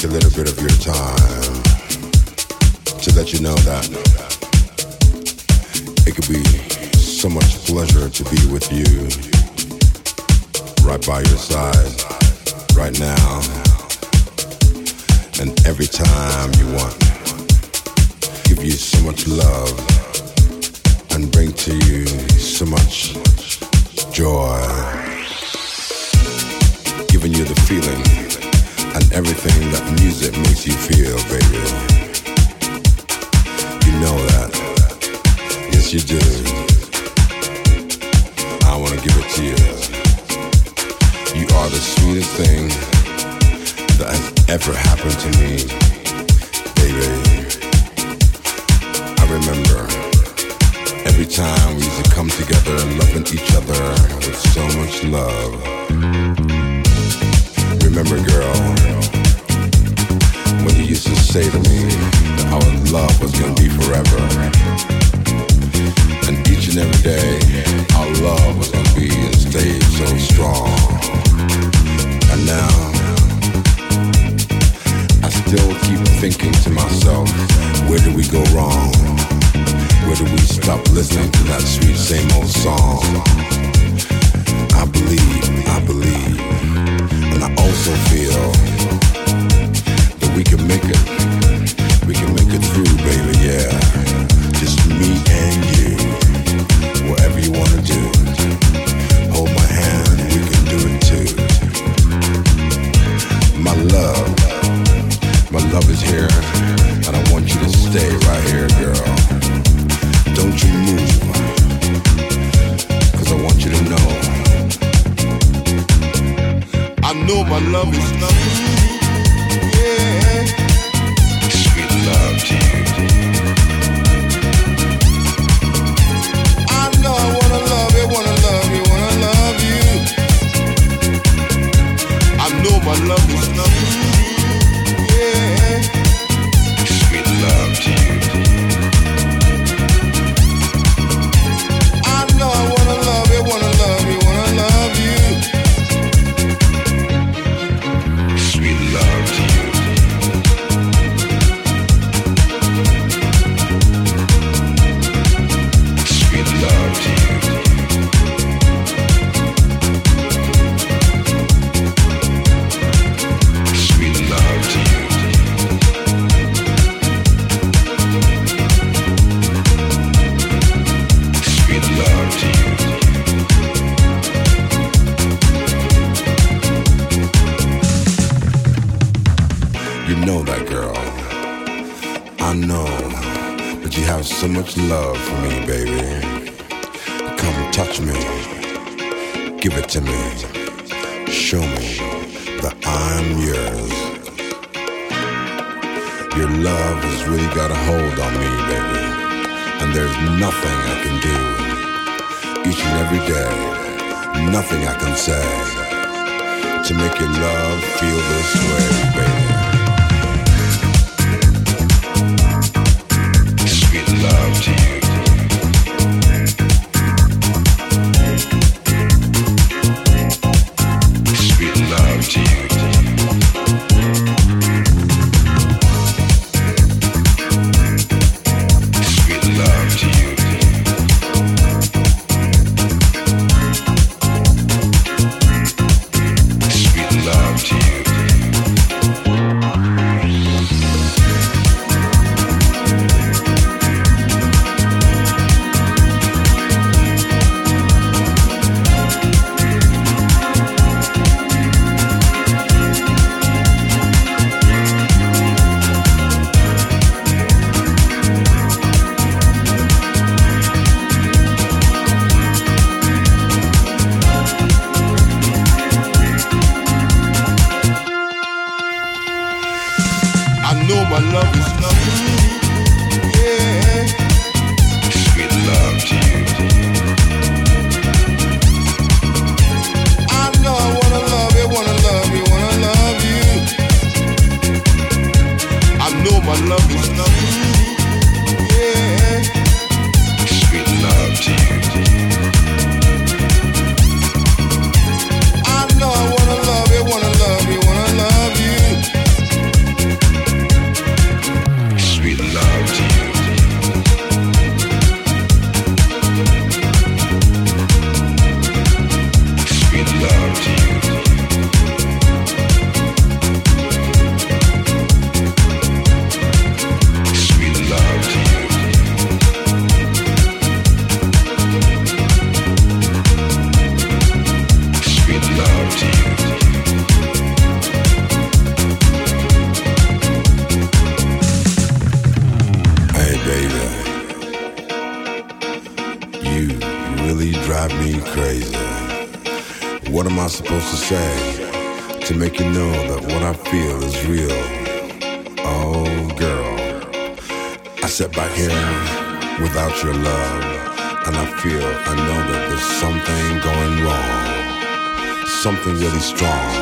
take a little bit of your time to let you know that it could be so much pleasure to be with you right by your side right now and every time you want give you so much love and bring to you so much joy giving you the feeling and everything that music makes you feel baby. You know that. Yes you do. I want to give it to you. You are the sweetest thing that has ever happened to me baby. I remember every time we used to come together loving each other with so much love remember girl when you used to say to me that our love was gonna be forever. And each and every day our love was gonna be and stay so strong. And now I still keep thinking to myself where did we go wrong? Where did we stop listening to that sweet same old song? I believe I believe I also feel that we can make it. We can make it through baby yeah. Just me and you. Whatever you wanna do love is really strong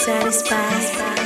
satisfied?